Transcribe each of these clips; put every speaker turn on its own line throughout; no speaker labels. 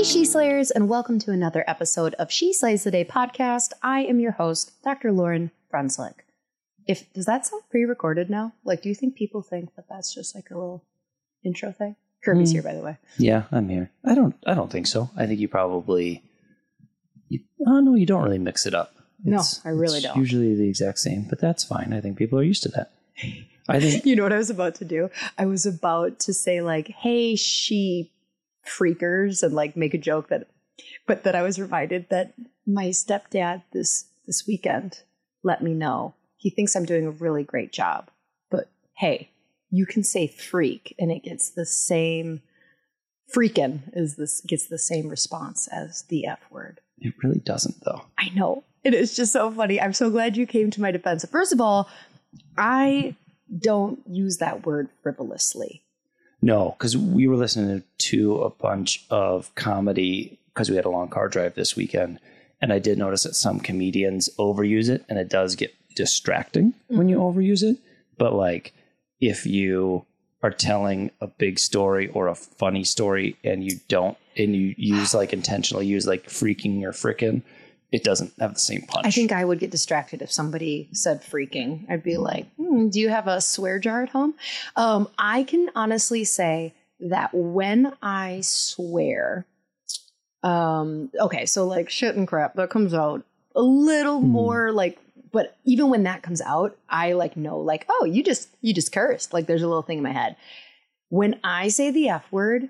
Hey, She Slayers, and welcome to another episode of She Slays the Day podcast. I am your host, Dr. Lauryn Brunswick. If does that sound pre-recorded now? Like, do you think people think that that's just like a little intro thing? Kirby's
Mm.
here, by the way.
Yeah, I'm here. I don't. I don't think so. I think you probably. You, oh no, you don't really mix it up.
No, I really
it's
don't.
Usually the exact same, but that's fine. I think people are used to that. I think.
You know what I was about to do? I was about to say like, "Hey, she freakers," and like make a joke that, but that I was reminded that my stepdad this this weekend let me know he thinks I'm doing a really great job, but hey, you can say freak and it gets the same freaking is this gets the same response as the f word.
It really doesn't though.
I know. It is just so funny. I'm so glad you came to my defense. First of all, I don't use that word frivolously.
No, because we were listening to a bunch of comedy because we had a long car drive this weekend, and I did notice that some comedians overuse it, and it does get distracting when you mm-hmm. overuse it. But like, if you are telling a big story or a funny story, and you don't, and you use like intentionally use like freaking or frickin', it doesn't have the same punch.
I think I would get distracted if somebody said freaking. I'd be like, hmm, do you have a swear jar at home? Um, I can honestly say that when I swear, um, okay, so like shit and crap, that comes out a little
Mhm.
more like, but even when that comes out, I like know, like, oh, you just, you just cursed. Like there's a little thing in my head. When I say the F word,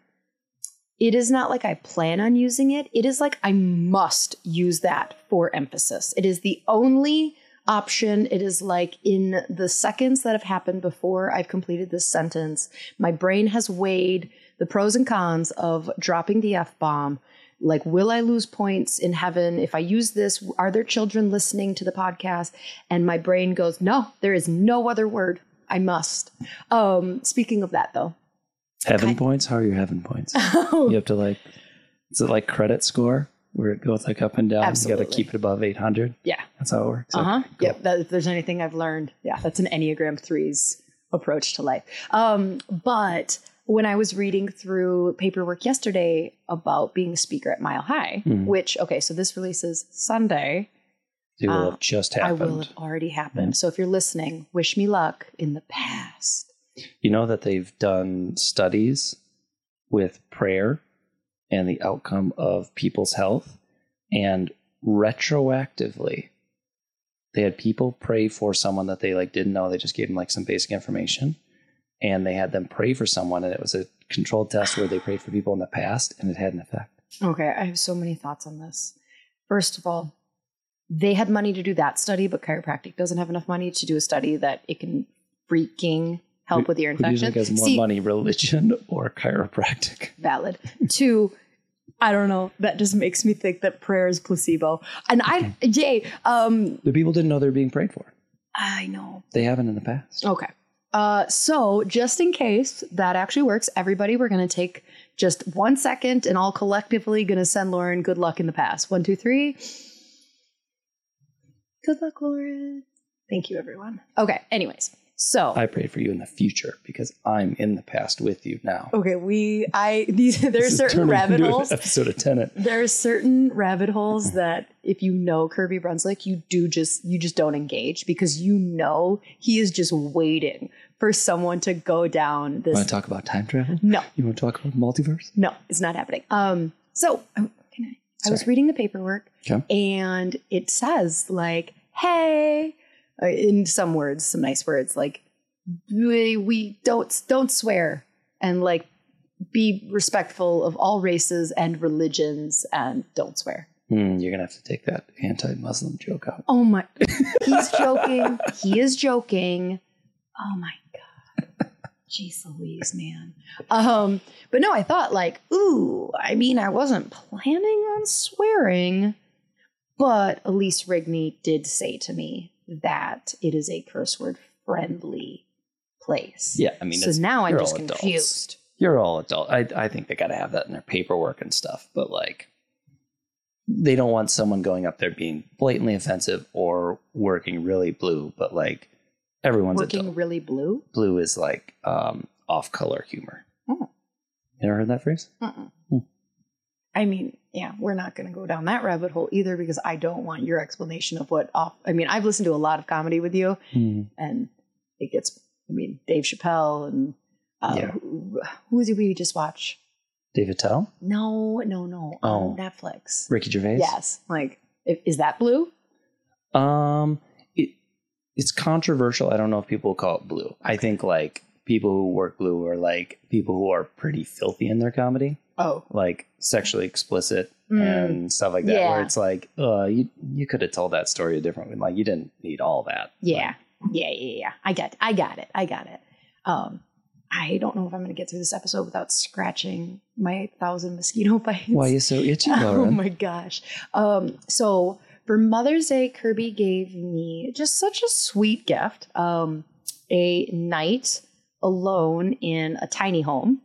it is not like I plan on using it. It is like I must use that for emphasis. It is the only option. It is like in the seconds that have happened before I've completed this sentence, my brain has weighed the pros and cons of dropping the F bomb. Like, will I lose points in heaven if I use this? Are there children listening to the podcast? And my brain goes, no, there is no other word. I must. Um, speaking of that, though,
heaven
I-
points. How are your heaven points? you have to like, is it like credit score where it goes like up and down? You got to keep it above eight hundred.
yeah.
That's how it works.
Uh huh.
Okay, cool.
Yep. That, if there's anything I've learned, yeah, that's an Enneagram threes approach to life. Um, but when I was reading through paperwork yesterday about being a speaker at Mile High,
Mhm.
which okay, so this releases Sunday.
It will
Uh,
have just happened.
I will have already happened.
Yeah.
So if you're listening, wish me luck in the past.
You know that they've done studies with prayer and the outcome of people's health, and retroactively, they had people pray for someone that they like didn't know. They just gave them like some basic information, and they had them pray for someone, and it was a controlled test where they prayed for people in the past, and it had an effect.
Okay, I have so many thoughts on this. First of all, they had money to do that study, but chiropractic doesn't have enough money to do a study that it can freaking help with your
Who
infection.
think has more
See,
money, religion or chiropractic?
valid. Two, I don't know. That just makes me think that prayer is placebo. And I, Jay, um,
The people didn't know they were being prayed for.
I know.
They haven't in the past.
Okay. Uh, so just in case that actually works, everybody, we're going to take just one second and all collectively going to send Lauryn good luck in the past. One, two, three. Good luck, Lauryn. Thank you, everyone. Okay. Anyways, So
I pray for you in the future because I'm in the past with you now.
okay, we I these there are certain rabbit holes.
Episode of Tenet.
There are certain rabbit holes that if you know Kirby Brunswick, you do just you just don't engage because you know he is just waiting for someone to go down this.
Want to talk about time travel?
No,
You want to talk about multiverse?
no, it's not happening. Um, so um, can I? I was reading the paperwork
Okay.
and it says like, "Hey," uh, in some words, some nice words like, "We, we don't don't swear and like be respectful of all races and religions and don't swear."
Hmm, you're gonna have to take that anti-Muslim joke out.
Oh my, he's joking. he is joking. Oh my god. Jeez Louise, man. Um, but no, I thought like, ooh, I mean, I wasn't planning on swearing, but Elise Rigney did say to me that it is a curse word friendly place.
Yeah, I mean,
so
it's,
now I'm just
all adults.
confused.
You're all adult. I I think they got to have that in their paperwork and stuff. But like, they don't want someone going up there being blatantly offensive or working really blue. But like, everyone's
Working
adult.
really blue.
Blue is like um, off-color humor.
Oh.
You ever heard that phrase? Hmm.
I mean, yeah, we're not going to go down that rabbit hole either because I don't want your explanation of what off. I mean, I've listened to a lot of comedy with you,
Hmm.
and it gets. I mean, Dave Chappelle and uh,
Yeah.
who, who did we just watch?
Dave Attell,
No, no, no.
Oh.
Netflix.
Ricky Gervais.
Yes. Like, if, is that blue?
Um, it it's controversial. I don't know if people call it blue. I think like people who work blue are like people who are pretty filthy in their comedy,
Oh,
like sexually explicit
Mm.
and stuff like that. Where it's like, uh, you you could have told that story a different way. Like you didn't need all that.
yeah, yeah, yeah, yeah. I got, I got it. I got it. Um, I don't know if I'm going to get through this episode without scratching my thousand mosquito bites.
Why are you so itchy,
Lauryn?
Oh
my gosh. Um, so for Mother's Day, Kirby gave me just such a sweet gift. Um, a night alone in a tiny home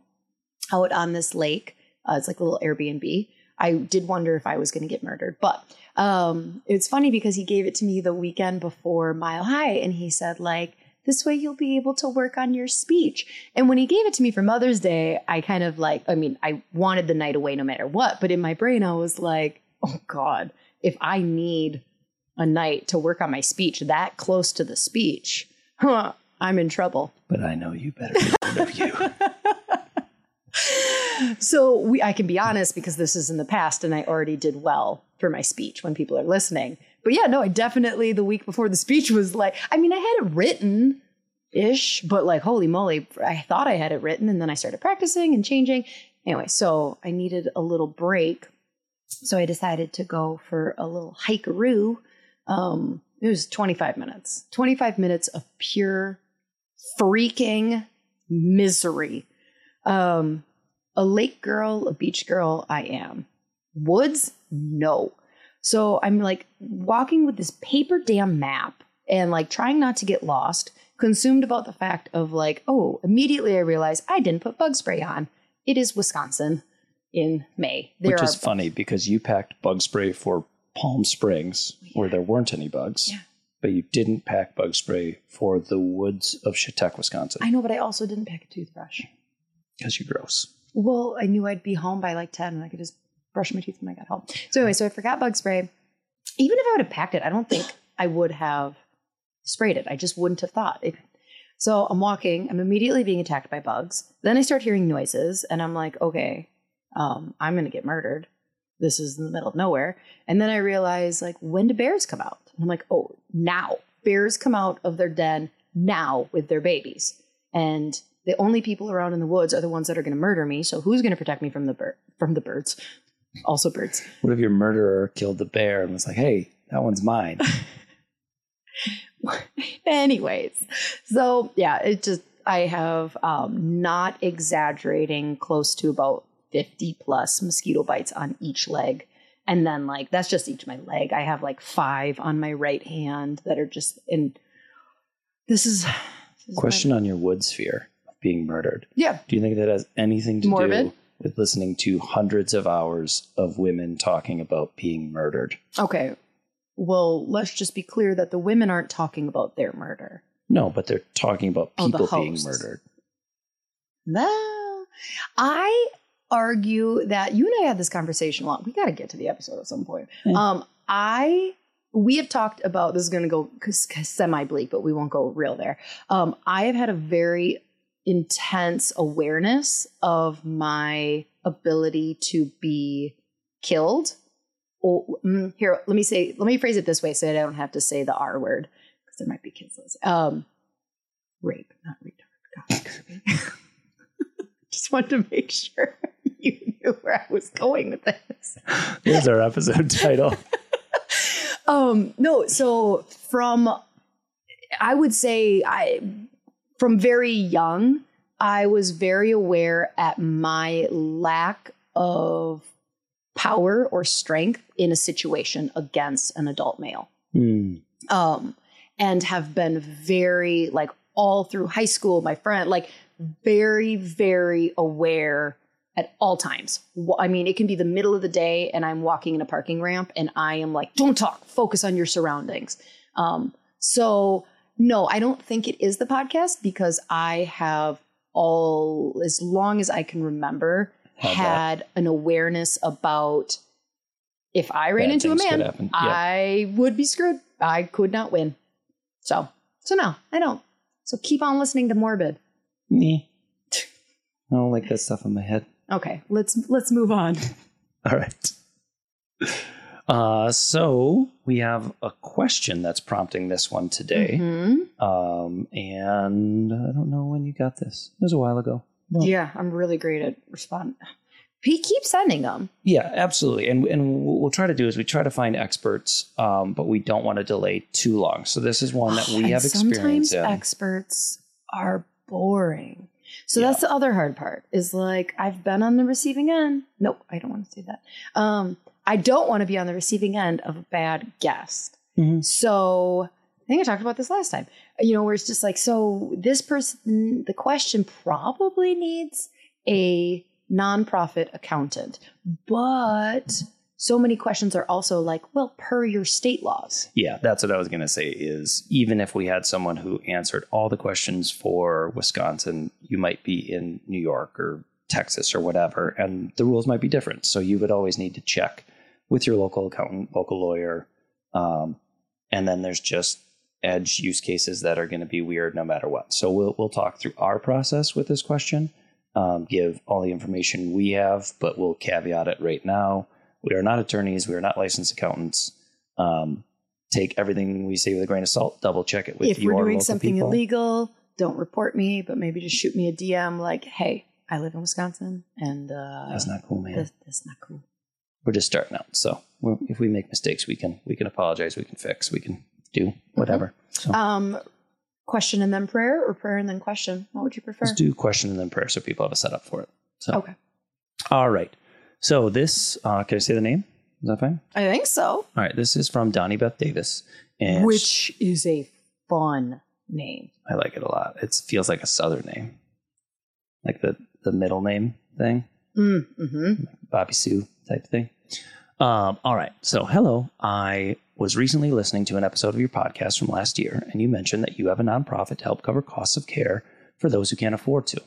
out on this lake. Uh, it's like a little Airbnb. I did wonder if I was going to get murdered, but um, it's funny because he gave it to me the weekend before Mile High, and he said like, "This way you'll be able to work on your speech." And when he gave it to me for Mother's Day, I kind of like, I mean, I wanted the night away no matter what, but in my brain, I was like, "Oh God, if I need a night to work on my speech that close to the speech, huh, I'm in trouble."
but I know you better of you.
so we I can be honest because this is in the past and I already did well for my speech when people are listening. But yeah, no, I definitely the week before the speech was like I mean, I had it written ish, but like holy moly, I thought I had it written and then I started practicing and changing. Anyway, so I needed a little break. So I decided to go for a little hikeroo. Um it was 25 minutes. 25 minutes of pure freaking misery. Um, a lake girl, a beach girl, I am. Woods, no. So I'm like walking with this paper damn map and like trying not to get lost, consumed about the fact of like, oh, immediately I realized I didn't put bug spray on. It is Wisconsin in May. There
Which is funny because you packed bug spray for Palm Springs where there weren't any bugs.
Yeah.
But you didn't pack bug spray for the woods of Chautauqua, Wisconsin.
I know, but I also didn't pack a toothbrush.
Because you're gross.
Well, I knew I'd be home by like 10 and I could just brush my teeth when I got home. So, anyway, so I forgot bug spray. Even if I would have packed it, I don't think I would have sprayed it. I just wouldn't have thought it. So I'm walking, I'm immediately being attacked by bugs. Then I start hearing noises and I'm like, okay, um, I'm going to get murdered. This is in the middle of nowhere. And then I realize, like, when do bears come out? And I'm like, oh, now. Bears come out of their den now with their babies. And the only people around in the woods are the ones that are going to murder me. So who's going to protect me from the bir- from the birds? Also birds.
What if your murderer killed the bear and was like, hey, that one's mine?
Anyways, so yeah, it just I have um, not exaggerating close to about fifty plus mosquito bites on each leg, and then like that's just each my leg. I have like five on my right hand that are just in. This is this is my-
Question on your wood sphere being murdered.
yeah,
Do you think that has anything to
Morbid?
do with listening to hundreds of hours of women talking about being murdered?
Okay. Well, let's just be clear that the women aren't talking about their murder.
No, but they're talking about
Oh,
people being murdered.
No, I argue that you and I had this conversation. a lot. we got to get to the episode at some point. Um, I we have talked about this is going to go semi bleak, but we won't go real there. Um, I have had a very intense awareness of my ability to be killed. Mm, here, let me say, let me phrase it this way, so I don't have to say the R word because there might be kids. listening. Um, rape, not retard. God. Just wanted to make sure you knew where I was going with this.
There's our episode title.
Um, no, so from I would say I from very young, I was very aware at my lack of power or strength in a situation against an adult male.
Hmm.
um, and have been very like all through high school my friend like very very aware at all times i mean it can be the middle of the day and i'm walking in a parking ramp and i am like don't talk focus on your surroundings um, so no i don't think it is the podcast because i have all as long as i can remember
Had that.
an awareness about if i ran
Bad
into a man.
Yep.
i would be screwed i could not win so so no i don't so keep on listening to morbid
Me. I don't like that stuff in my head.
okay let's let's move on
All right. Uh, so we have a question that's prompting this one today.
Mhm.
Um, and I don't know when you got this. It was a while ago.
Yeah i'm really great at responding he keeps sending them
Yeah, absolutely. And and what we'll try to do is we try to find experts, um, but we don't want to delay too long. So this is one that we have experience
sometimes
in.
experts are boring so that's the other hard part is like i've been on the receiving end nope i don't want to say that um i don't want to be on the receiving end of a bad guest
Mhm.
So I think I talked about this last time. You know, where it's just like, so this person, the question probably needs a nonprofit accountant, but so many questions are also like, well, per your state laws.
Yeah, that's what I was going to say. Is even if we had someone who answered all the questions for Wisconsin, you might be in New York or Texas or whatever, and the rules might be different. So you would always need to check with your local accountant, local lawyer, um, and then there's just edge use cases that are going to be weird no matter what. So we'll we'll talk through our process with this question, um, give all the information we have, but we'll caveat it right now. We are not attorneys. We are not licensed accountants. Um, take everything we say with a grain of salt. Double check it with
if
your
we're doing something
people.
illegal, don't report me, but maybe just shoot me a DM like, hey, I live in Wisconsin and uh,
That's not cool, man.
this, that's not cool.
We're just starting out, so we're, if we make mistakes, we can we can apologize. We can fix. We can do whatever. So
Um, question and then prayer or prayer and then question? What would you prefer?
let's do question and then prayer, so people have a setup for it. So
Okay.
all right. So this uh, can I say the name? Is that fine?
I think so.
All right. This is from Donnie Beth Davis, and
Which is a fun name.
I like it a lot. It feels like a southern name, like the the middle name thing.
Mm, hmm
Bobby Sue type thing. Um, all right. So, hello. I was recently listening to an episode of your podcast from last year, and you mentioned that you have a nonprofit to help cover costs of care for those who can't afford to.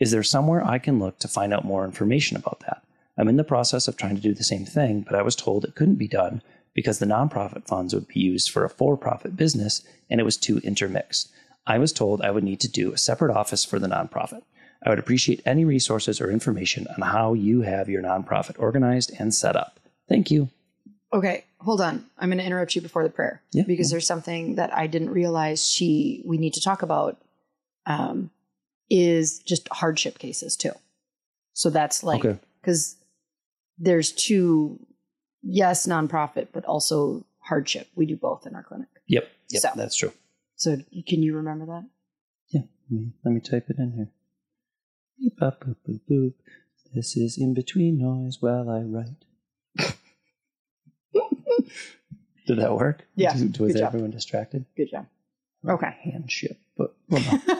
Is there somewhere I can look to find out more information about that? I'm in the process of trying to do the same thing, but I was told it couldn't be done because the nonprofit funds would be used for a for profit business and it was too intermixed. I was told I would need to do a separate office for the nonprofit. I would appreciate any resources or information on how you have your nonprofit organized and set up. Thank you.
Okay, hold on. I'm going to interrupt you before the prayer
Yeah.
because there's something that I didn't realize she we need to talk about. Um, is just hardship cases too. So that's like
Okay.
because there's two, yes, nonprofit, but also hardship. We do both in our clinic.
Yep. Yep.
So-
That's true.
So can you remember that?
Yeah. Let me, let me type it in here. Beep, bop, boop, boop, boop. This is in between noise while I write. Did that work?
Yeah,
Was
good job.
everyone distracted?
Good job. Okay.
Handship, but well, no.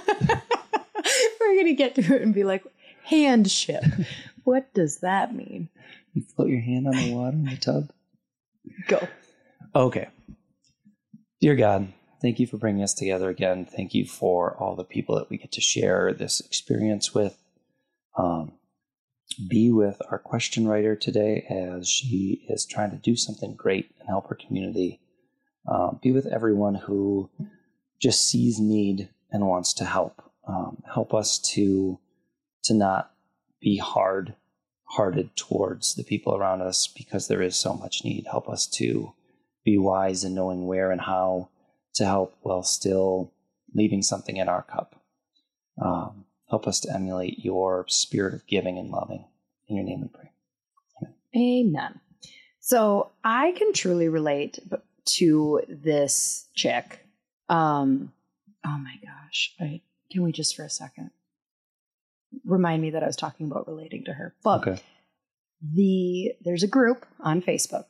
We're gonna get to it and be like, handship. what does that mean?
you float your hand on the water in the tub.
Go.
Okay. Dear God, thank you for bringing us together again. Thank you for all the people that we get to share this experience with. Um, be with our question writer today as she is trying to do something great and help her community. Um, be with everyone who just sees need and wants to help. Um, help us to to not be hard hearted towards the people around us because there is so much need. Help us to be wise in knowing where and how to help while still leaving something in our cup. Um, help us to emulate your spirit of giving and loving. In your name we pray.
Amen. Amen. So I can truly relate to this chick. Um, oh my gosh. I, can we just for a second remind me that I was talking about relating to her? But okay. the there's a group on Facebook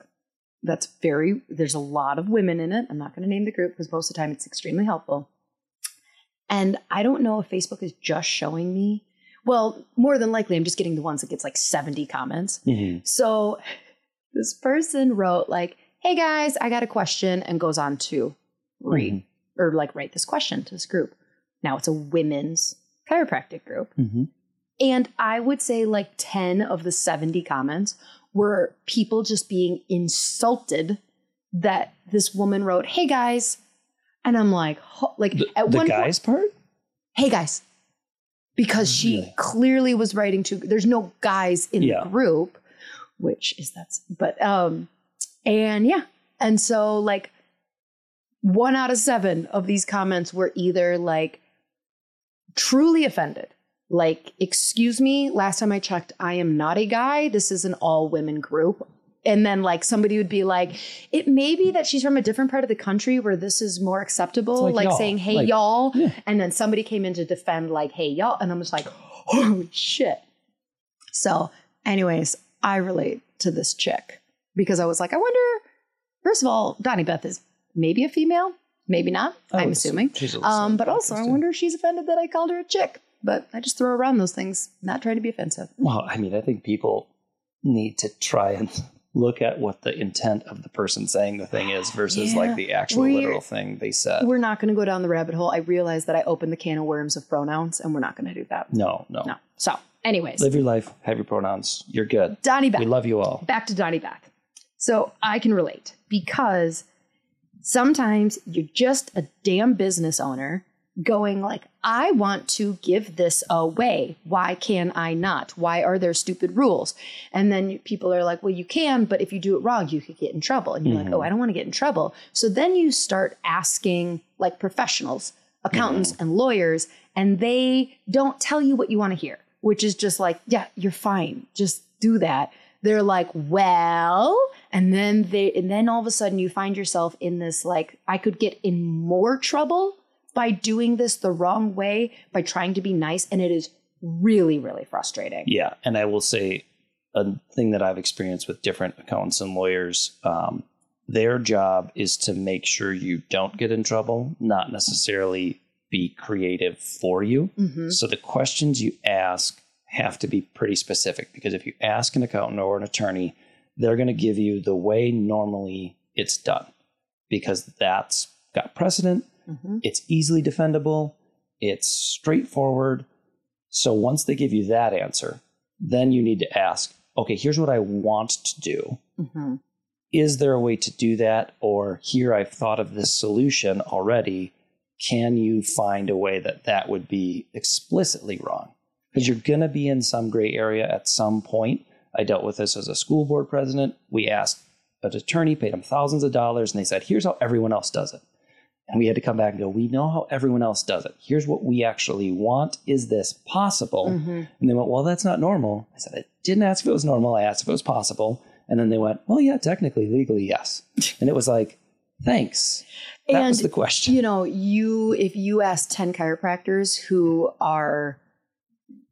that's very there's a lot of women in it. I'm not going to name the group because most of the time it's extremely helpful. And I don't know if Facebook is just showing me. Well, more than likely, I'm just getting the ones that gets like 70 comments. Mm-hmm. So this person wrote like, "Hey guys, I got a question," and goes on to read mm-hmm. or like write this question to this group. Now it's a women's chiropractic group. Mm-hmm. And I would say like 10 of the 70 comments were people just being insulted that this woman wrote, "Hey guys," and I'm like, like
the, at the one guys point, part.
Hey guys, because she really? clearly was writing to. There's no guys in yeah. the group, which is that's. But um, and yeah, and so like one out of seven of these comments were either like truly offended like, excuse me, last time I checked, I am not a guy. This is an all women group. And then like somebody would be like, it may be that she's from a different part of the country where this is more acceptable, like, like saying, hey, like, y'all. Yeah. And then somebody came in to defend, like, hey, y'all. And I'm just like, holy shit. So, anyways, I relate to this chick because I was like, I wonder, first of all, Donnie Beth is maybe a female, maybe not. Oh, I'm assuming. Um, but also, I wonder if she's offended that I called her a chick but I just throw around those things, not trying to be offensive.
Well, I mean, I think people need to try and look at what the intent of the person saying the thing is versus yeah. like the actual we're, literal thing they said.
We're not going to go down the rabbit hole. I realize that I opened the can of worms of pronouns, and we're not going to do that.
No, no,
no. So, anyways,
live your life, have your pronouns. You're good.
Donnie Beth.
We love you all.
Back to Donnie Beth. So I can relate because sometimes you're just a damn business owner going like i want to give this away. Why can i not? Why are there stupid rules? And then people are like well you can but if you do it wrong you could get in trouble. And you're mm-hmm. like oh i don't want to get in trouble. So then you start asking like professionals accountants mm-hmm. and lawyers and they don't tell you what you want to hear which is just like yeah you're fine. Just do that. They're like well and then they and then all of a sudden you find yourself in this like i could get in more trouble by doing this the wrong way, by trying to be nice. And it is really, really frustrating.
Yeah. And I will say a thing that I've experienced with different accountants and lawyers. Um, their job is to make sure you don't get in trouble, not necessarily be creative for you. Mm-hmm. So the questions you ask have to be pretty specific because if you ask an accountant or an attorney, they're going to give you the way normally it's done because that's got precedent Mm-hmm. It's easily defendable, it's straightforward. So once they give you that answer, then you need to ask, okay, here's what I want to do. Mm-hmm. Is there a way to do that? Or here I've thought of this solution already. Can you find a way that that would be explicitly wrong? Because you're going to be in some gray area at some point. I dealt with this as a school board president. We asked an attorney, paid him thousands of dollars, and they said, here's how everyone else does it. And we had to come back and go, we know how everyone else does it. Here's what we actually want. Is this possible? Mm-hmm. And they went, well, that's not normal. I said, I didn't ask if it was normal. I asked if it was possible. And then they went, well, yeah, technically, legally, yes. and it was like, thanks. That and, was the question.
You know, you, if you ask 10 chiropractors who are,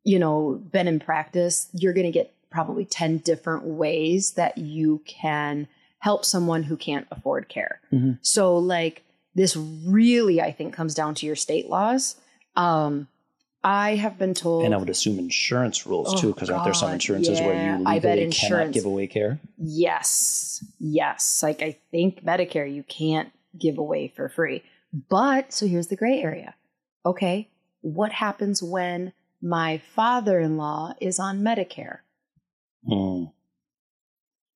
you know, been in practice, you're going to get probably 10 different ways that you can help someone who can't afford care. Mm-hmm. So, like, this really, I think, comes down to your state laws. Um, I have been told,
and I would assume insurance rules oh, too, because aren't there some insurances yeah, where you legally cannot give away care?
Yes, yes. Like I think Medicare, you can't give away for free. But so here's the gray area. Okay, what happens when my father in law is on Medicare
Mm.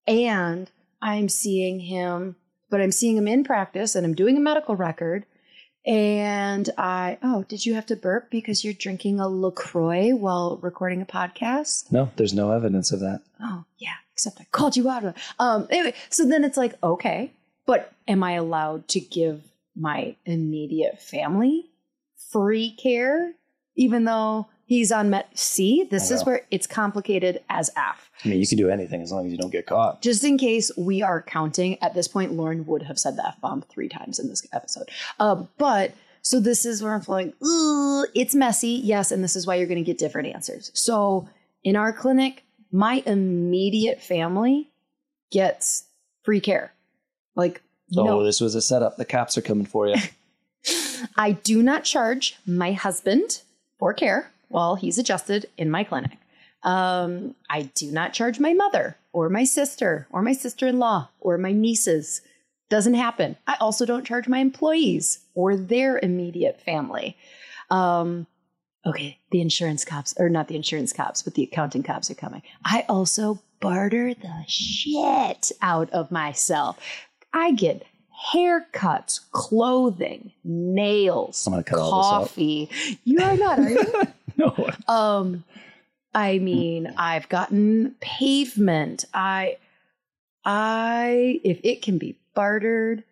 and I'm seeing him, but I'm seeing him in practice and I'm doing a medical record. And I, oh, did you have to burp because you're drinking a LaCroix while recording a podcast?
No, there's no evidence of that.
Oh, yeah, except I called you out. Um, anyway, so then it's like, okay, but am I allowed to give my immediate family free care, even though he's on Met? See, this is where it's complicated as F.
I mean, you can do anything as long as you don't get caught.
Just in case we are counting, at this point, Lauryn would have said the F bomb three times in this episode. Uh, but so this is where I'm like, Ooh, it's messy. Yes. And this is why you're going to get different answers. So in our clinic, my immediate family gets free care. Like,
Oh,
no,
this was a setup. The cops are coming for you.
I do not charge my husband for care while he's adjusted in my clinic. Um, I do not charge my mother or my sister or my sister in law or my nieces. Doesn't happen. I also don't charge my employees or their immediate family. Um, okay, the insurance cops, or not the insurance cops, but the accounting cops are coming. I also barter the shit out of myself. I get haircuts, clothing, nails,
I'm gonna cut all this out.
coffee. You are not, are you?
no.
Um, I mean, I've gotten pavement. I, I, if it can be bartered,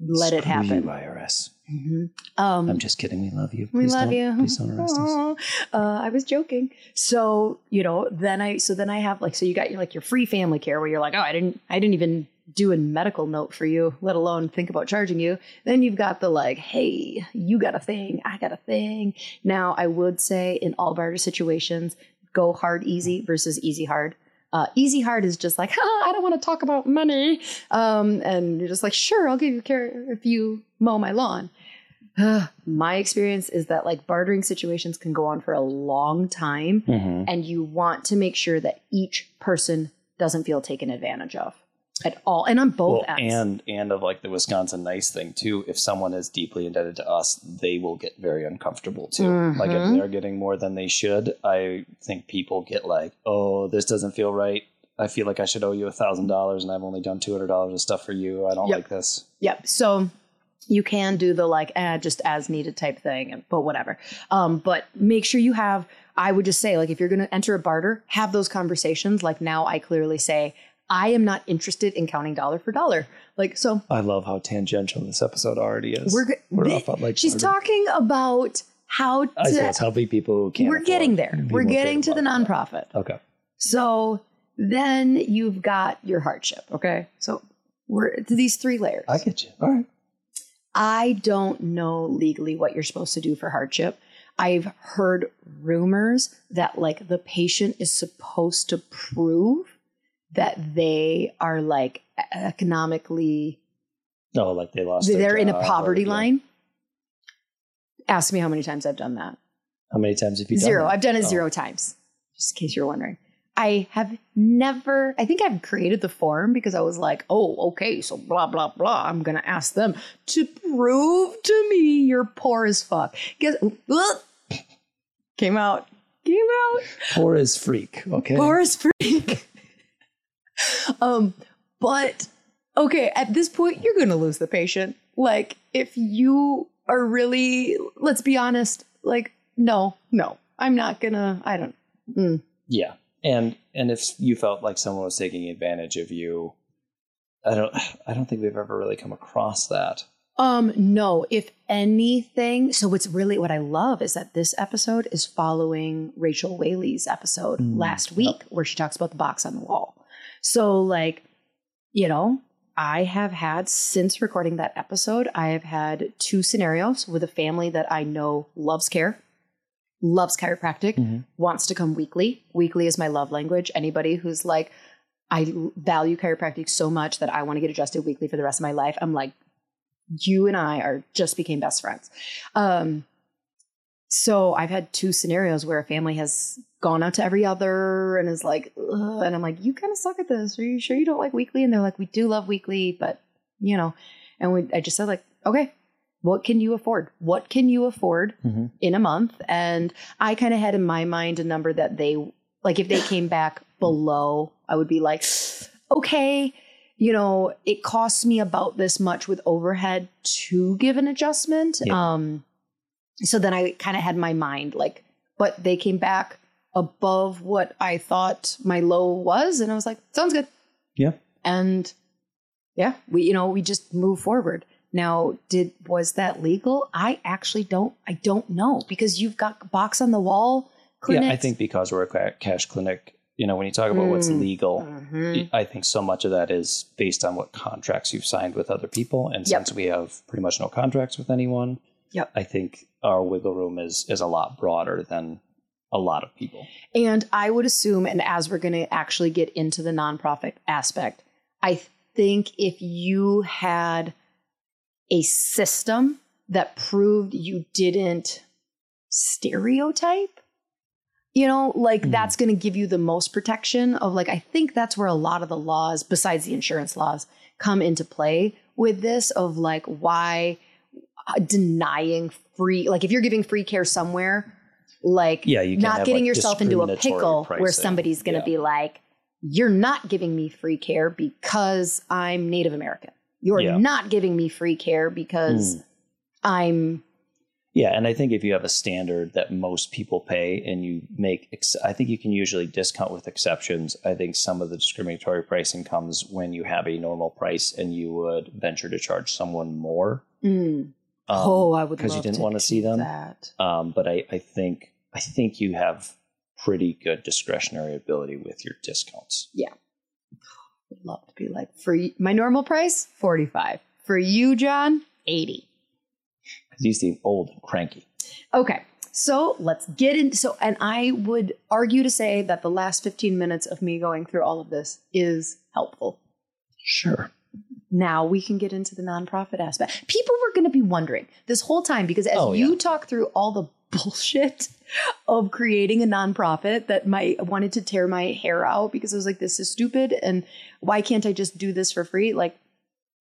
let it happen.
You, IRS.
Mhm. Um,
I'm just kidding. We love you.
we love you.
Please don't arrest us.
Uh, I was joking. So you know, then I so then I have like so you got your like your free family care where you're like, oh, I didn't I didn't even do a medical note for you, let alone think about charging you. Then you've got the like, hey, you got a thing, I got a thing. Now I would say in all barter situations, go hard easy versus easy hard. Uh, easy hard is just like, ah, I don't want to talk about money. Um, and you're just like, sure, I'll give you care if you mow my lawn. my experience is that like bartering situations can go on for a long time
Mhm.
and you want to make sure that each person doesn't feel taken advantage of at all and on both
Well,
ends
and and of like the Wisconsin nice thing too. If someone is deeply indebted to us, they will get very uncomfortable too. Like if
Mhm.
they're getting more than they should, I think people get like, "Oh, this doesn't feel right. I feel like I should owe you a thousand dollars, and I've only done two hundred dollars of stuff for you. I don't
Yep.
like this."
Yep. So you can do the like, eh, just as needed type thing, but whatever. Um, but make sure you have, I would just say, like, if you're going to enter a barter, have those conversations. Like now I clearly say, I am not interested in counting dollar for dollar. Like, so
I love how tangential this episode already is.
we're,
We're
th-
off on like
she's talking about how
I
to,
suppose helping people who can't.
we're getting there. We're getting to the nonprofit.
that. Okay.
So then you've got your hardship. Okay. So we're to these three layers.
I get you. All right.
I don't know legally what you're supposed to do for hardship. I've heard rumors that like the patient is supposed to prove that they are like economically
No, like they lost.
they're in a
or-
poverty
yeah.
line. Ask me how many times I've done that.
How many times have you done
Zero.
that?
I've done it
Oh.
zero times, just in case you're wondering. I have never, I think I've created the form because I was like, oh, okay, so blah, blah, blah. I'm going to ask them to prove to me you're poor as fuck. Guess, ugh, came out, came out,
Poor as freak. Okay.
poor as freak. Um, but okay, at this point, you're going to lose the patient. Like, if you are really, let's be honest, like, no, no, I'm not gonna, I don't, mm.
Yeah. And and if you felt like someone was taking advantage of you, I don't I don't think we've ever really come across that.
Um, no, if anything, so what's really what I love is that this episode is following Rachel Whaley's episode
Mm,
last week where she talks about the box on the wall. So, like, you know, I have had since recording that episode, I have had two scenarios with a family that I know loves care, loves chiropractic,
Mhm.
wants to come weekly. Weekly is my love language. Anybody who's like, I value chiropractic so much that I want to get adjusted weekly for the rest of my life. I'm like, you and I are just became best friends. Um, so I've had two scenarios where a family has gone out to every other and is like, Ugh, and I'm like, you kind of suck at this. Are you sure you don't like weekly? And they're like, we do love weekly, but you know, and we, I just said like, okay, what can you afford? What can you afford
Mhm.
in a month? And I kind of had in my mind a number that they like if they came back below, I would be like, okay, you know, it costs me about this much with overhead to give an adjustment.
Yeah.
Um so then I kind of had my mind like, but they came back above what I thought my low was, and I was like, sounds good.
Yeah.
And yeah, we you know we just move forward. Now, did was that legal? I actually don't. I don't know because you've got box on the wall clinics.
Yeah, I think because we're a cash clinic, you know, when you talk about what's
Mm.
legal,
Mhm.
I think so much of that is based on what contracts you've signed with other people. And
Yep.
since we have pretty much no contracts with anyone,
Yep.
I think our wiggle room is is a lot broader than a lot of people.
And I would assume, and as we're going to actually get into the nonprofit aspect, I think if you had a system that proved you didn't stereotype, you know, like
Mhm.
that's going to give you the most protection of like, I think that's where a lot of the laws, besides the insurance laws, come into play with this of like why denying free, like if you're giving free care somewhere, like
Yeah, you can't
getting
like,
yourself into a pickle where somebody's going to
Yeah.
be like, you're not giving me free care because I'm Native American. You're
Yeah.
not giving me free care because
Mm.
I'm
Yeah, and I think if you have a standard that most people pay and you make, ex- I think you can usually discount with exceptions. I think some of the discriminatory pricing comes when you have a normal price and you would venture to charge someone more.
mm,
Um,
oh, I would
'cause you
love
didn't
to
wanna see them?
That.
Um, but I, I think I think you have pretty good discretionary ability with your discounts.
Yeah, would love to be like for my normal price, forty five. For you, John, eighty.
Because you seem old and cranky.
Okay, so let's get into so, and I would argue to say that the last fifteen minutes of me going through all of this is helpful.
Sure.
Now we can get into the nonprofit aspect. People were going to be wondering this whole time because as
Oh,
you
yeah.
talk through all the bullshit of creating a nonprofit that my wanted to tear my hair out because I was like, this is stupid and why can't I just do this for free? Like,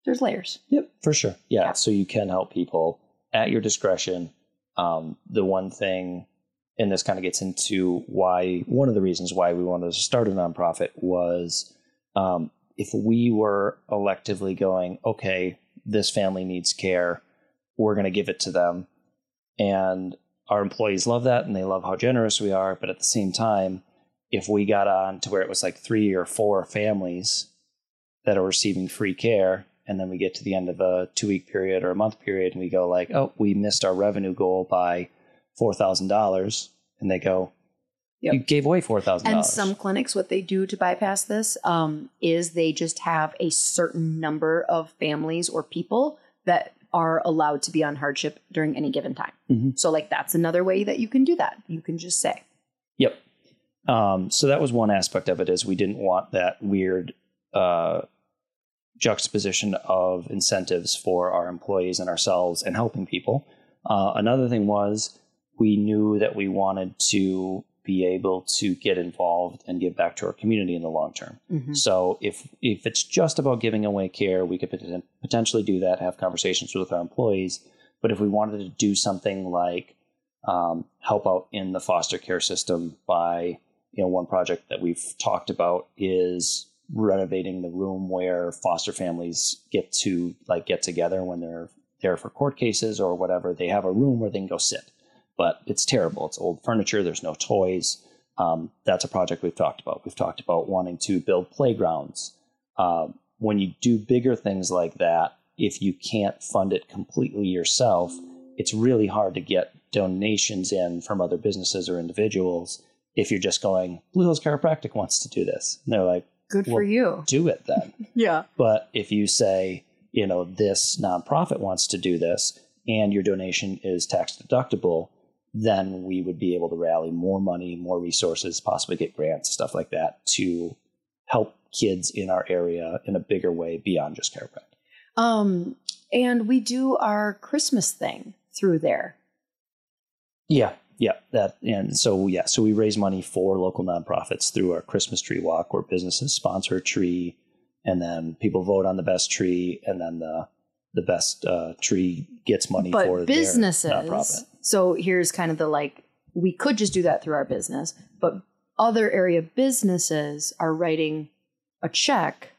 there's layers.
Yep, for sure. Yeah,
Yeah.
so you can help people at your discretion. Um, the one thing, and this kind of gets into why one of the reasons why we wanted to start a nonprofit was um, if we were electively going, okay, this family needs care, we're going to give it to them, and our employees love that and they love how generous we are. But at the same time, if we got on to where it was like three or four families that are receiving free care and then we get to the end of a two week period or a month period and we go like oh we missed our revenue goal by $4000 and they go
Yep.
you gave away $4000
And some clinics, what they do to bypass this um, is they just have a certain number of families or people that are allowed to be on hardship during any given time.
Mhm.
So, like, that's another way that you can do that. You can just say,
Yep. Um, so that was one aspect of it is we didn't want that weird uh, juxtaposition of incentives for our employees and ourselves and helping people. Uh, another thing was we knew that we wanted to be able to get involved and give back to our community in the long term.
Mhm.
So if if it's just about giving away care, we could potentially do that, have conversations with our employees. But if we wanted to do something like um, help out in the foster care system by, you know, one project that we've talked about is renovating the room where foster families get to like get together when they're there for court cases or whatever. They have a room where they can go sit, but it's terrible. It's old furniture. There's no toys. Um, that's a project we've talked about. We've talked about wanting to build playgrounds. Um, when you do bigger things like that, if you can't fund it completely yourself, it's really hard to get donations in from other businesses or individuals if you're just going, Blue Hills Chiropractic wants to do this. And they're like,
good for you.
do it then.
Yeah.
But if you say, you know, this nonprofit wants to do this and your donation is tax deductible, then we would be able to rally more money, more resources, possibly get grants, stuff like that to help kids in our area in a bigger way beyond just chiropractic.
Um, and we do our Christmas thing through there.
Yeah, yeah, that and so yeah, so we raise money for local nonprofits through our Christmas tree walk, where businesses sponsor a tree, and then people vote on the best tree, and then the the best uh, tree gets money
but
for
businesses. So here's kind of the like we could just do that through our business, but other area businesses are writing a check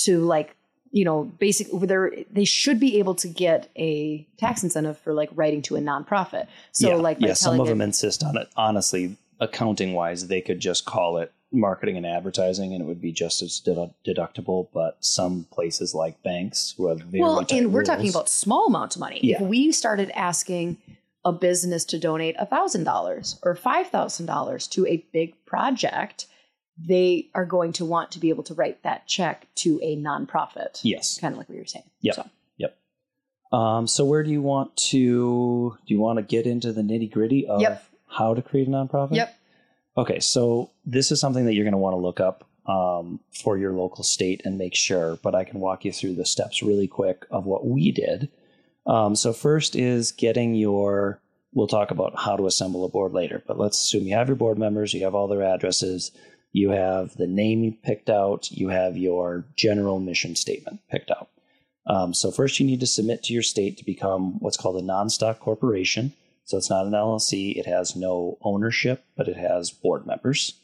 to like you know basically they they should be able to get a tax incentive for like writing to a nonprofit. So
yeah,
like
yeah, some of
it-
them insist on it. Honestly, accounting wise, they could just call it marketing and advertising, and it would be just as dedu- deductible. But some places like banks who have very
well, and we're talking about small amounts of money.
Yeah.
If we started asking a business to donate thousand dollars or five thousand dollars to a big project, they are going to want to be able to write that check to a nonprofit.
yes.
Kind of like what you were saying.
Yep.
So,
Um, so where do you want to? Do you want to get into the nitty gritty of
Yep.
how to create a nonprofit?
yep.
Okay, so this is something that you're going to want to look up um, for your local state and make sure, but I can walk you through the steps really quick of what we did. Um, so, first is getting your, we'll talk about how to assemble a board later, but let's assume you have your board members, you have all their addresses, you have the name you picked out, you have your general mission statement picked out. Um, so, first, you need to submit to your state to become what's called a non stock corporation. So it's not an LLC. It has no ownership, but it has board members.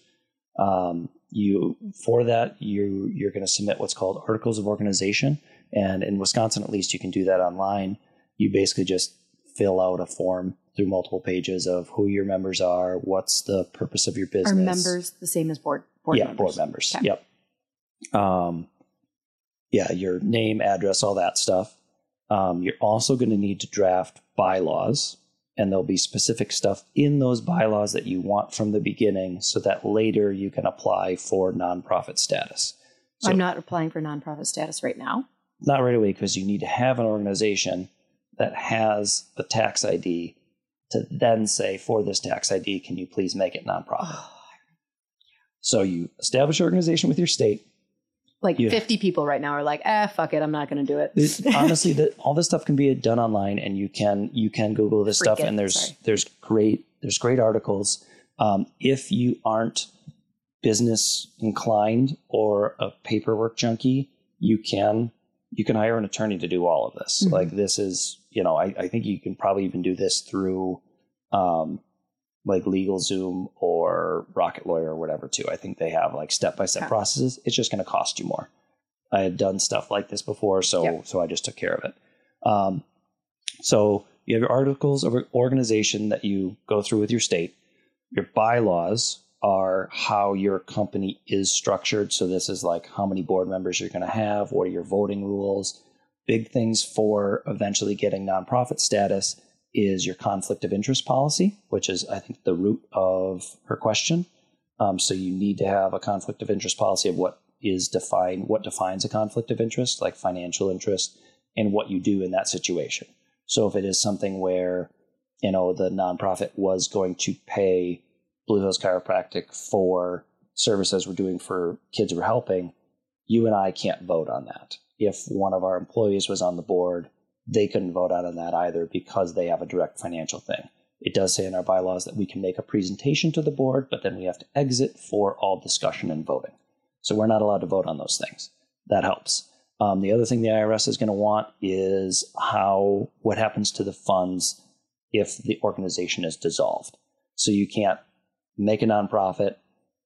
Um, you for that you you're going to submit what's called articles of organization, and in Wisconsin at least you can do that online. You basically just fill out a form through multiple pages of who your members are, what's the purpose of your business.
Are members the same as board board
yeah,
members?
board members.
Okay.
Yep. Um, yeah, your name, address, all that stuff. Um, you're also going to need to draft bylaws, and there'll be specific stuff in those bylaws that you want from the beginning, so that later you can apply for nonprofit status. So
I'm not applying for nonprofit status right now.
not right away because you need to have an organization that has a tax ID to then say for this tax ID, can you please make it nonprofit? So you establish your organization with your state.
Like
Yeah.
50 people right now are like, ah, fuck it, I'm not going to do it.
It- honestly, that all this stuff can be done online, and you can you can Google this
Freak
stuff,
it,
and there's
sorry.
there's great there's great articles. Um, if you aren't business inclined or a paperwork junkie, you can you can hire an attorney to do all of this.
Mhm.
Like this is you know I, I think you can probably even do this through um, like LegalZoom or Rocket Lawyer or whatever too. I think they have like step by step processes. It's just going to cost you more. I had done stuff like this before, so so I just took care of it. Um, so you have your articles of organization that you go through with your state. Your bylaws are how your company is structured. So this is like how many board members you're going to have, what are your voting rules. Big things for eventually getting nonprofit status is your conflict of interest policy, which is I think the root of her question. Um, so you need to have a conflict of interest policy of what is defined, what defines a conflict of interest, like financial interest, and what you do in that situation. So if it is something where, you know, the nonprofit was going to pay Blue Hills Chiropractic for services we're doing for kids we're helping, you and I can't vote on that. If one of our employees was on the board, they couldn't vote out on that either because they have a direct financial thing. It does say in our bylaws that we can make a presentation to the board, but then we have to exit for all discussion and voting. So we're not allowed to vote on those things. That helps. Um, the other thing the IRS is going to want is how what happens to the funds if the organization is dissolved. So you can't make a nonprofit,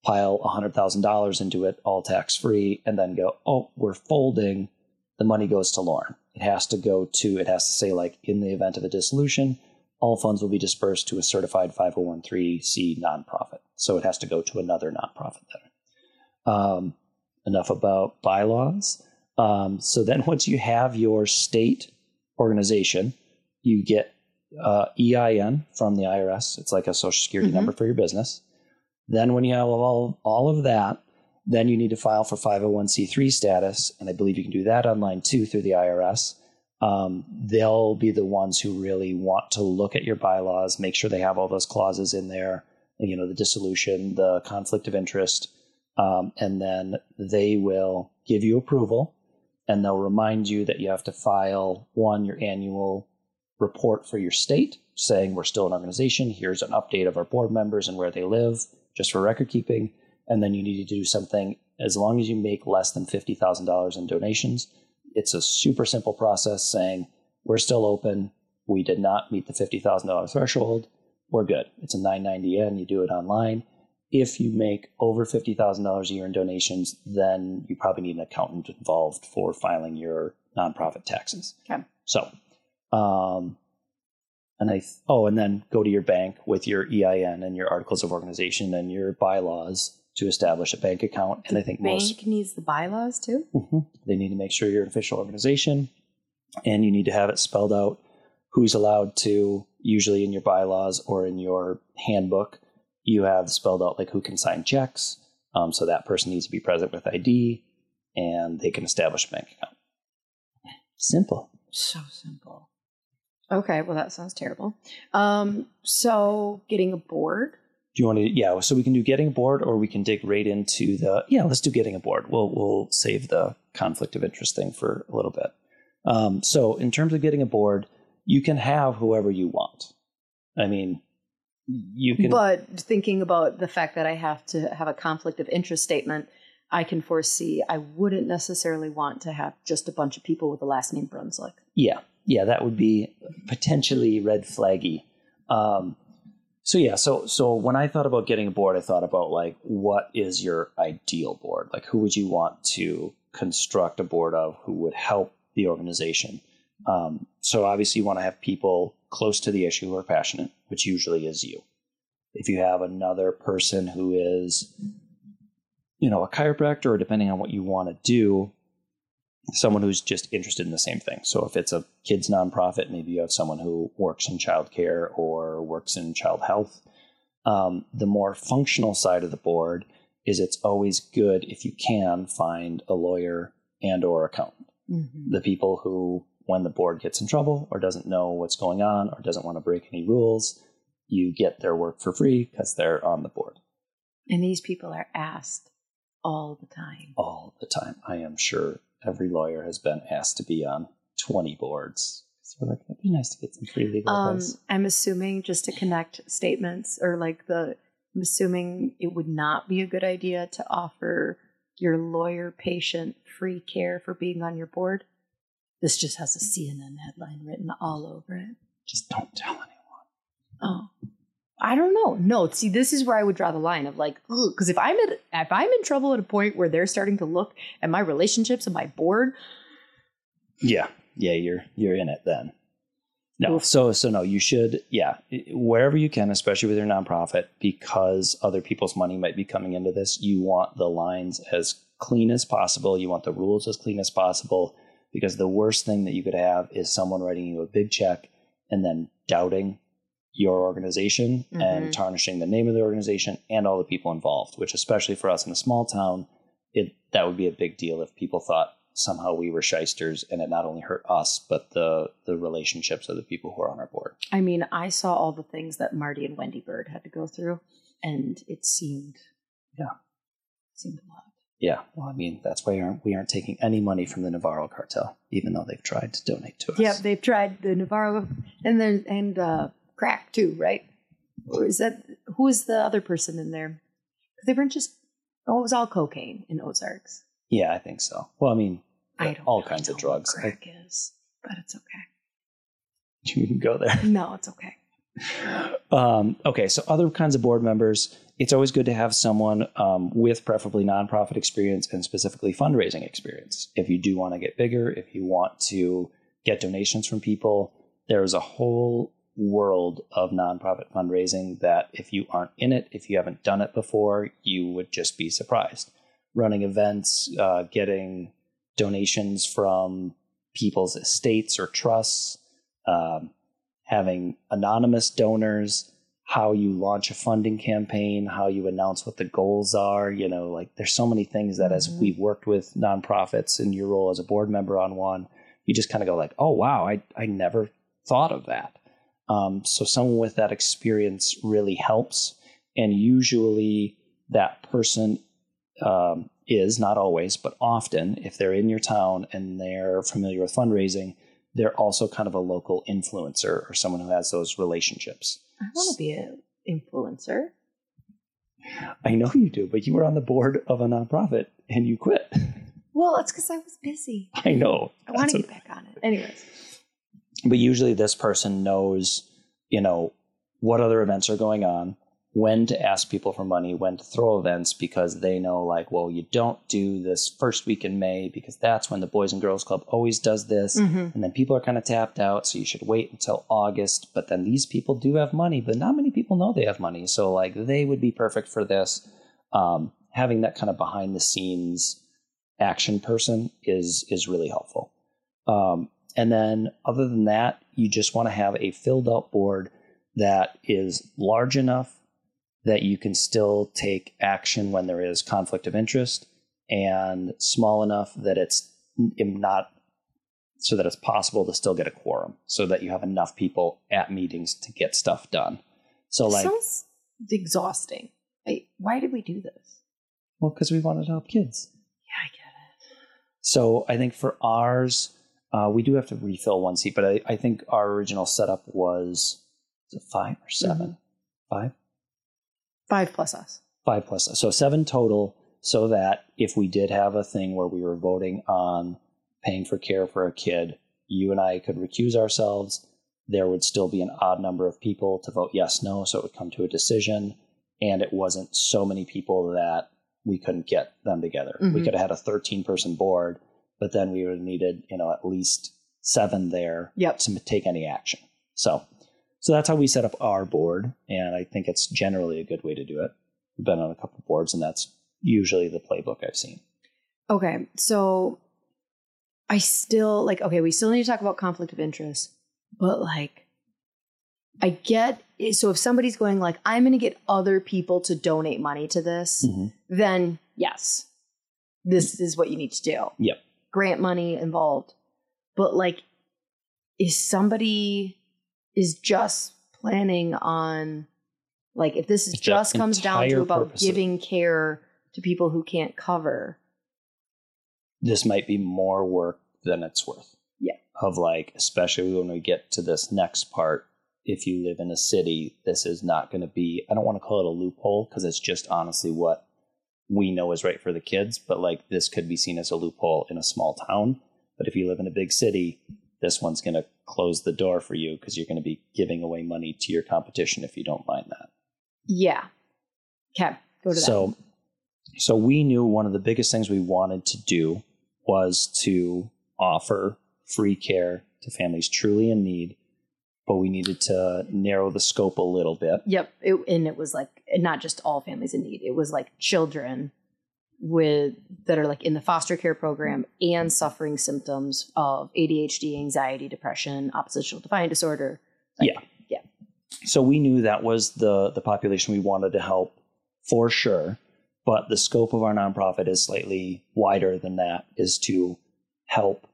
pile $100,000 into it, all tax free, and then go, oh, we're folding. The money goes to Lauryn. It has to go to, it has to say, like, in the event of a dissolution, all funds will be dispersed to a certified 501c nonprofit. So it has to go to another nonprofit then. Um, enough about bylaws. Um, so then once you have your state organization, you get uh, EIN from the IRS. It's like a social security
Mhm.
number for your business. Then when you have all, all of that, then you need to file for 501c3 status. And I believe you can do that online too through the IRS. Um, they'll be the ones who really want to look at your bylaws, make sure they have all those clauses in there, you know, the dissolution, the conflict of interest, um, and then they will give you approval and they'll remind you that you have to file one, your annual report for your state saying we're still an organization. Here's an update of our board members and where they live, just for record keeping. And then you need to do something as long as you make less than $50,000 in donations, it's a super simple process saying we're still open. We did not meet the $50,000 threshold. We're good. It's a 990-N. You do it online. If you make over $50,000 a year in donations, then you probably need an accountant involved for filing your nonprofit taxes.
Okay.
So, um, and I, oh, and then go to your bank with your EIN and your articles of organization and your bylaws to establish a bank account. And I think
Bank
most
needs the bylaws too.
Mhm. They need to make sure you're an official organization and you need to have it spelled out who's allowed to, usually in your bylaws or in your handbook, you have spelled out like who can sign checks. Um, so that person needs to be present with ID and they can establish a bank account. Simple.
So simple. Okay, well that sounds terrible. Um, so getting a board.
Do you want to? Yeah. So we can do getting aboard, or we can dig right into the. Yeah, let's do getting aboard. We'll we'll save the conflict of interest thing for a little bit. Um, so in terms of getting aboard, you can have whoever you want. I mean, you can.
But thinking about the fact that I have to have a conflict of interest statement, I can foresee I wouldn't necessarily want to have just a bunch of people with the last name Brunswick.
yeah, yeah, that would be potentially red flaggy. Um, so yeah, so so when I thought about getting a board, I thought about like what is your ideal board? Like who would you want to construct a board of who would help the organization? Um, so obviously you want to have people close to the issue who are passionate, which usually is you. If you have another person who is, you know, a chiropractor, or depending on what you want to do, someone who's just interested in the same thing. So if it's a kids nonprofit, maybe you have someone who works in childcare or works in child health. Um, the more functional side of the board is it's always good if you can find a lawyer and or accountant. The people who, when the board gets in trouble or doesn't know what's going on or doesn't want to break any rules, you get their work for free because they're on the board
And these people are asked all the time.
all the time. I am sure every lawyer has been asked to be on 20 boards. So we're like, it'd be nice to get some free legal
Um,
advice.
I'm assuming just to connect statements or like the, I'm assuming it would not be a good idea to offer your lawyer patient free care for being on your board. This just has a CNN headline written all over it.
Just don't tell anyone.
Oh, I don't know. No, see, this is where I would draw the line of like, because if I'm at, if I'm in trouble at a point where they're starting to look at my relationships and my board,
Yeah, yeah, you're you're in it then. No,
Oof.
so so no, you should yeah, wherever you can, especially with your nonprofit, because other people's money might be coming into this. You want the lines as clean as possible. You want the rules as clean as possible, because the worst thing that you could have is someone writing you a big check and then doubting your organization
Mhm.
and tarnishing the name of the organization and all the people involved. Which, especially for us in a small town, it that would be a big deal if people thought somehow we were shysters and it not only hurt us but the the relationships of the people who are on our board
I mean, I saw all the things that Marty and Wendy Byrde had to go through, and it seemed,
Yeah.
seemed a lot.
yeah well i mean that's why we aren't, we aren't taking any money from the navarro cartel even though they've tried to donate to us
Yep, they've tried the Navarro and then and uh, crack too, right? Or is that who is the other person in there? 'Cause They weren't just oh, it was all cocaine in Ozarks.
yeah i think so well i mean
I
all
really
kinds of drugs
What
I,
crack is, but it's okay.
you can go there
No, it's okay.
um, okay, so other kinds of board members, it's always good to have someone um, with preferably nonprofit experience and specifically fundraising experience. If you do want to get bigger, if you want to get donations from people, there's a whole world of nonprofit fundraising that if you aren't in it, if you haven't done it before, you would just be surprised. Running events, uh, getting donations from people's estates or trusts, um, having anonymous donors, how you launch a funding campaign, how you announce what the goals are. You know, like there's so many things that as
Mhm.
we've worked with nonprofits in your role as a board member on one, you just kind of go like, oh wow, I I never thought of that. Um, so someone with that experience really helps, and usually that person um, is not always, but often, if they're in your town and they're familiar with fundraising, they're also kind of a local influencer or someone who has those relationships.
I want to be an influencer.
I know you do, but you were on the board of a nonprofit and you quit.
Well, it's because I was busy.
I know.
I want to get back on it. Anyways.
But usually this person knows you know what other events are going on when to ask people for money when to throw events because they know like well you don't do this first week in may because that's when the boys and girls club always does this.
Mm-hmm.
and then people are kind of tapped out so you should wait until august. But then these people do have money but not many people know they have money. So like they would be perfect for this. Um, having that kind of behind the scenes action person is is really helpful. Um, and then other than that you just want to have a filled out board that is large enough that you can still take action when there is conflict of interest and small enough that it's not so that it's possible to still get a quorum so that you have enough people at meetings to get stuff done so like
sounds exhausting. Like, why did we do this?
well because we wanted to help kids
Yeah, I get it.
So I think for ours, uh, we do have to refill one seat, but I, I think our original setup was, was it five or 7 Five?
it. Five plus us.
Five plus. Us. So seven total, so that if we did have a thing where we were voting on paying for care for a kid, you and I could recuse ourselves. There would still be an odd number of people to vote yes, no, so it would come to a decision. And it wasn't so many people that we couldn't get them together. We
Mhm.
could have had a 13 person board, but then we would have needed, you know, at least seven there
Yep.
to take any action. So, so that's how we set up our board, and I think it's generally a good way to do it. We've been on a couple boards, and that's usually the playbook I've seen.
Okay, so I still like okay, we still need to talk about conflict of interest, but like I get so if somebody's going like I'm going to get other people to donate money to this,
Mhm.
then yes. This is what you need to do.
Yep.
Grant money involved. But like is somebody is just planning on like if this is just comes down to about giving care to people who can't cover
This might be more work than it's worth.
Yeah.
Of like, especially when we get to this next part, if you live in a city, this is not going to be, I don't want to call it a loophole because it's just honestly what we know is right for the kids, but like this could be seen as a loophole in a small town. But if you live in a big city, this one's going to close the door for you because you're going to be giving away money to your competition if you don't mind that.
Yeah. Okay. Go to that.
So, so we knew one of the biggest things we wanted to do was to offer free care to families truly in need, but we needed to narrow the scope a little bit.
Yep. It, and it was like not just all families in need. It was like children with that are like in the foster care program and suffering symptoms of ADHD, anxiety, depression, oppositional defiant disorder. Like,
Yeah.
Yeah.
So we knew that was the the population we wanted to help for sure, but the scope of our nonprofit is slightly wider than that is to help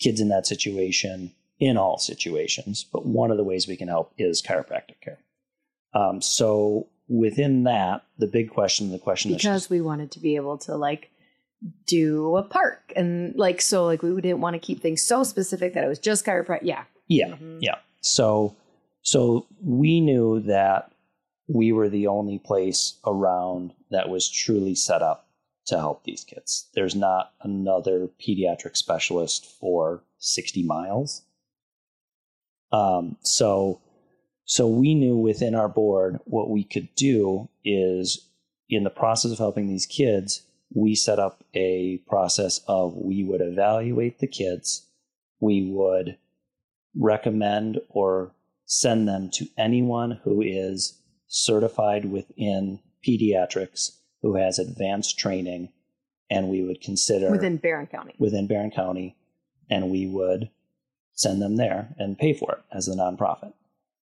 kids in that situation in all situations. But one of the ways we can help is chiropractic care. Um, so within that, the big question, the question
because we wanted to be able to like do a park and like so like we didn't want to keep things so specific that it was just chiropractic. Yeah.
Yeah,
Mhm.
yeah. So, so we knew that we were the only place around that was truly set up to help these kids. There's not another pediatric specialist for 60 miles. Um, so, so we knew within our board what we could do is in the process of helping these kids, we set up a process of we would evaluate the kids, we would recommend or send them to anyone who is certified within pediatrics who has advanced training and we would consider
Within Barron County.
within Barron County and we would send them there and pay for it as a nonprofit.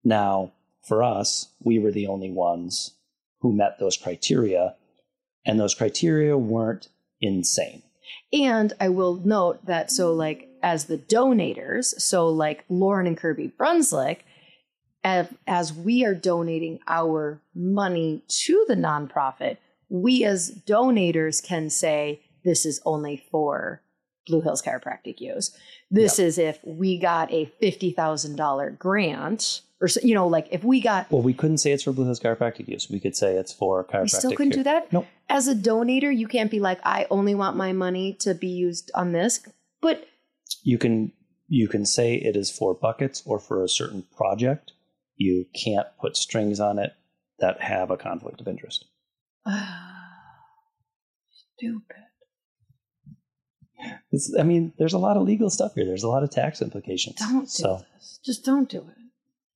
Now, for us, we were the only ones who met those criteria and those criteria weren't insane.
And I will note that so like as the donators, so like Lauryn and Kirby Brunswick, as, as we are donating our money to the nonprofit, we as donators can say this is only for Blue Hills Chiropractic use. This is if we got a fifty thousand dollar grant, or you know, like if we got,
Well, we couldn't say it's for Blue Hills Chiropractic use. We could say it's for chiropractic.
we still couldn't
care.
do that.
Nope.
As a donator, you can't be like, I only want my money to be used on this. But
You can you can say it is for buckets or for a certain project. You can't put strings on it that have a conflict of interest.
stupid.
It's, I mean, there's a lot of legal stuff here. There's a lot of tax implications.
Don't do
so
this. Just don't do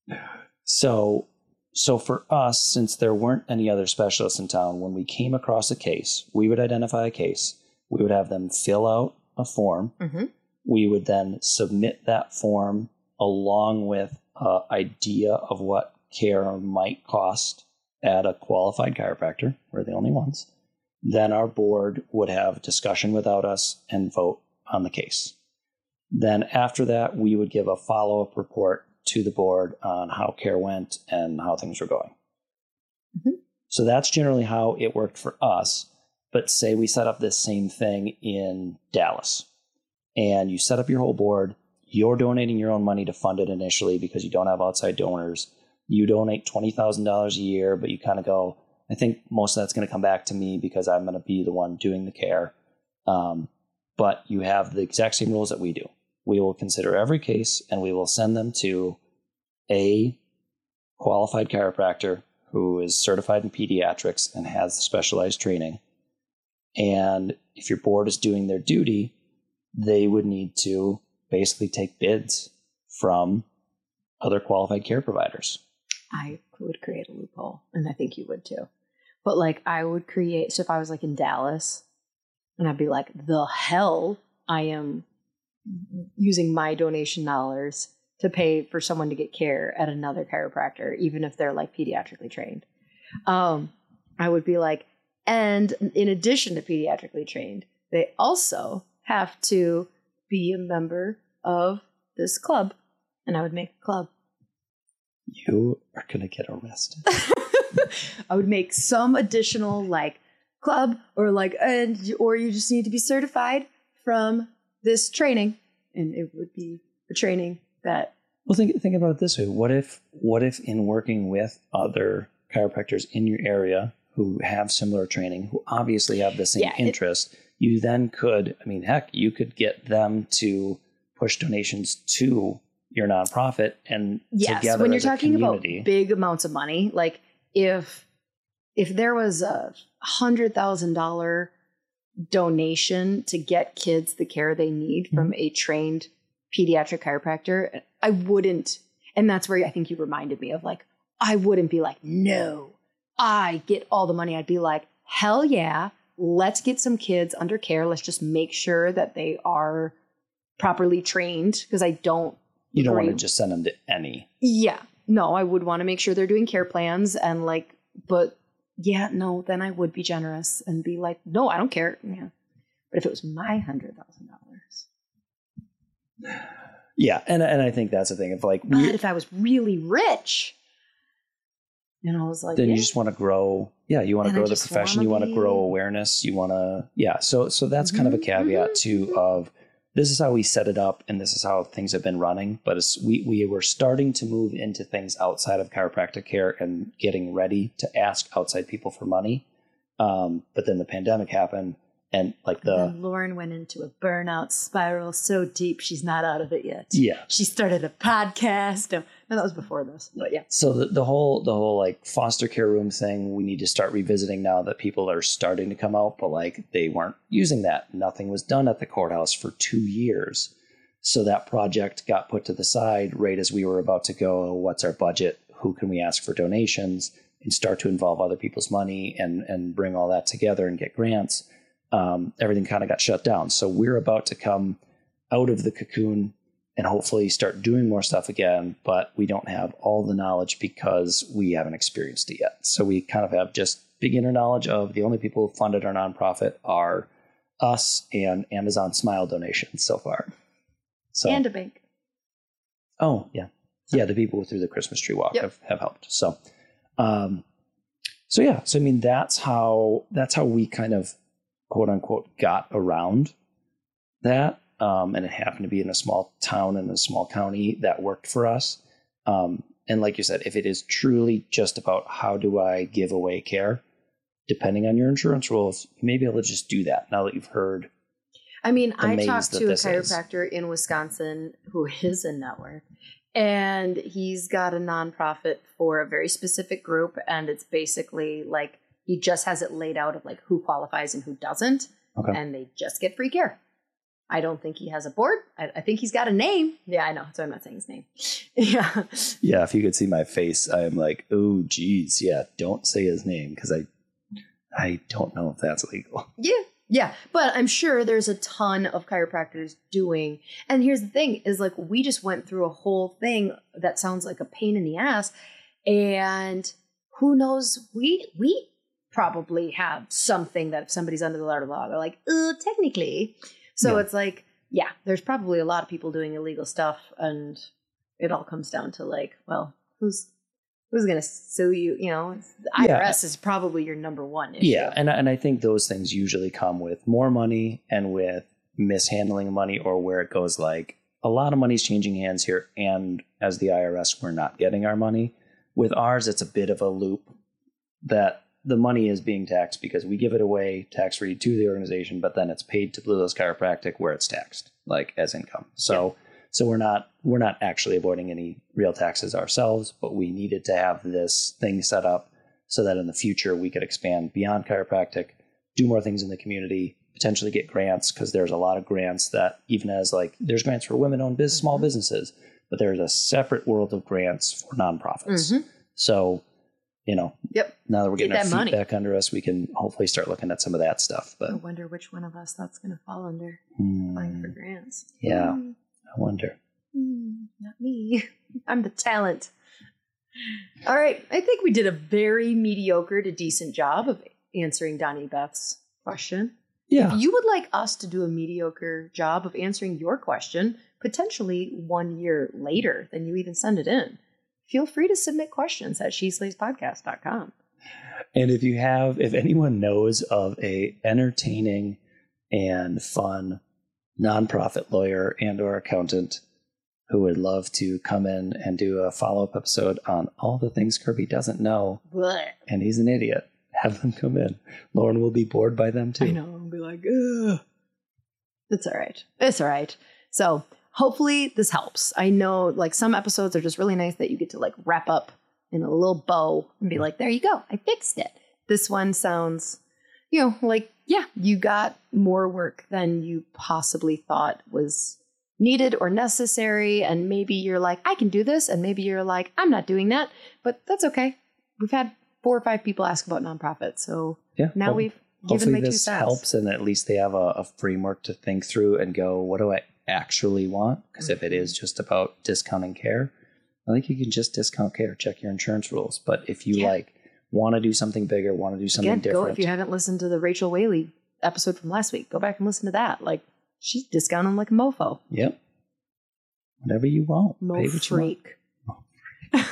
it.
So, so for us, since there weren't any other specialists in town, when we came across a case, we would identify a case. We would have them fill out a form.
Mm-hmm.
We would then submit that form along with an idea of what care might cost at a qualified chiropractor. We're the only ones. Then our board would have discussion without us and vote on the case. Then after that, we would give a follow up report to the board on how care went and how things were going.
Mhm.
So that's generally how it worked for us. But say we set up this same thing in Dallas and you set up your whole board, you're donating your own money to fund it initially because you don't have outside donors. You donate $20,000 a year, but you kind of go, I think most of that's going to come back to me because I'm going to be the one doing the care. Um, but you have the exact same rules that we do. We will consider every case and we will send them to a qualified chiropractor who is certified in pediatrics and has specialized training. And if your board is doing their duty, they would need to basically take bids from other qualified care providers.
I would create a loophole, and I think you would too. But like, I would create. So if I was like in Dallas, and I'd be like, the hell, I am using my donation dollars to pay for someone to get care at another chiropractor, even if they're like pediatrically trained. Um, I would be like, and in addition to pediatrically trained, they also have to be a member of this club, and I would make a club.
You are going to get arrested.
I would make some additional like club or like and or you just need to be certified from this training. And it would be a training that
Well, think think about it this way: what if what if in working with other chiropractors in your area who have similar training, who obviously have the same
Yeah, it-
interest, you then could, I mean, heck, you could get them to push donations to your nonprofit and
yes
together
when you're talking about big amounts of money like if if there was a hundred thousand dollar donation to get kids the care they need
Mm-hmm.
from a trained pediatric chiropractor i wouldn't and that's where i think you reminded me of like i wouldn't be like no i get all the money i'd be like hell yeah let's get some kids under care let's just make sure that they are properly trained because i don't
you don't want to just send them to any.
yeah. No, I would want to make sure they're doing care plans and like, but yeah, no, then I would be generous and be like, no, I don't care. Yeah. But if it was my hundred thousand dollars,
Yeah, and and I think that's the thing. If like
but
we,
if I was really rich, and I was like,
then
yeah,
you just want to grow yeah you want to grow the profession you want to grow awareness you want to yeah so so that's kind of a
Mhm,
caveat
mhm,
too
mhm.
of this is how we set it up and this is how things have been running but we we were starting to move into things outside of chiropractic care and getting ready to ask outside people for money um, but then the pandemic happened and like the
then Lauryn went into a burnout spiral so deep she's not out of it yet.
yeah
She started a podcast. No, that was before this, but yeah.
so the, the whole the whole like foster care room thing we need to start revisiting now that people are starting to come out but like they weren't using that. Nothing was done at the courthouse for two years. So that project got put to the side right as we were about to go what's our budget? Who can we ask for donations? And start to involve other people's money and and bring all that together and get grants. Um, everything kind of got shut down. So we're about to come out of the cocoon and hopefully start doing more stuff again. But we don't have all the knowledge because we haven't experienced it yet. So we kind of have just beginner knowledge of the only people who funded our nonprofit are us and Amazon Smile donations so far. So
And a bank.
oh yeah, yeah, the people through the Christmas tree walk
Yep.
have, have helped. So, um, so yeah, so I mean that's how that's how we kind of quote unquote got around that. Um, and it happened to be in a small town in a small county that worked for us. Um, and like you said, if it is truly just about how do I give away care, depending on your insurance rules, you may be able to just do that now that you've heard.
I mean, I talked to a
this is.
chiropractor in Wisconsin who is a network, and he's got a nonprofit for a very specific group, and it's basically like he just has it laid out of like who qualifies and who doesn't,
Okay.
and they just get free care. I don't think he has a board. I, I think he's got a name. Yeah, I know. So I'm not saying his name. yeah.
Yeah, if you could see my face, I am like, oh, geez, yeah, don't say his name because I, I don't know if that's legal.
Yeah. Yeah. But I'm sure there's a ton of chiropractors doing. And here's the thing is like we just went through a whole thing that sounds like a pain in the ass. And who knows, we we probably have something that if somebody's under the law, they're like, uh, technically. So
Yeah.
it's like, yeah, there's probably a lot of people doing illegal stuff and it all comes down to like, well, who's who's gonna sue you? You know, the
Yeah.
IRS is probably your number one issue.
Yeah, and and I think those things usually come with more money and with mishandling money, or where it goes like a lot of money's changing hands here, and as the IRS, we're not getting our money. With ours, it's a bit of a loop that the money is being taxed because we give it away tax free to the organization, but then it's paid to Blue Hills Chiropractic where it's taxed like as income. So so we're not we're not actually avoiding any real taxes ourselves, but we needed to have this thing set up so that in the future we could expand beyond chiropractic, do more things in the community, potentially get grants because there's a lot of grants that even as like there's grants for women-owned business, small
Mhm.
businesses, but there's a separate world of grants for nonprofits.
Mhm.
So, you know,
Yep.
now that we're
Get
getting our feet
money.
back under us, we can hopefully start looking at some of that stuff. But I
wonder which one of us that's going to fall under
hmm,
applying for grants.
yeah,
Hmm,
I wonder.
hmm, not me. I'm the talent. All right. I think we did a very mediocre to decent job of answering Donnie Beth's question.
Yeah,
If you would like us to do a mediocre job of answering your question, potentially one year later than you even send it in, feel free to submit questions at sheslayspodcast.com.
And if you have, if anyone knows of a entertaining and fun nonprofit lawyer and or accountant who would love to come in and do a follow-up episode on all the things Kirby doesn't know
Blech.
and he's an idiot, have them come in. Lauryn will be bored by them too.
I know. I'll be like, ugh. It's all right. It's all right. So hopefully this helps. I know like some episodes are just really nice that you get to like wrap up in a little bow and be like, there you go. I fixed it. This one sounds, you know, like, yeah, you got more work than you possibly thought was needed or necessary. And maybe you're like, I can do this. And maybe you're like, I'm not doing that. But that's okay. We've had four or five people ask about nonprofits. So
Yeah.
now
well,
we've given my two
this
cents.
helps and at least they have a, a framework to think through and go, what do I actually want? Because if it
Mm-hmm.
is just about discounting care, I think you can just discount care, check your insurance rules. But if you
Yeah.
like want to do something bigger, want to do something
Again, go
different,
if you haven't listened to the Rachel Whaley episode from last week. Go back and listen to that. Like she's discounting like a mofo,
Yep. Whatever you want.
mo
Pay you want.
freak.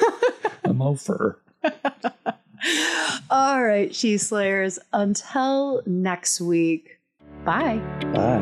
A mofer.
All right, she slayers. Until next week. Bye.
Bye.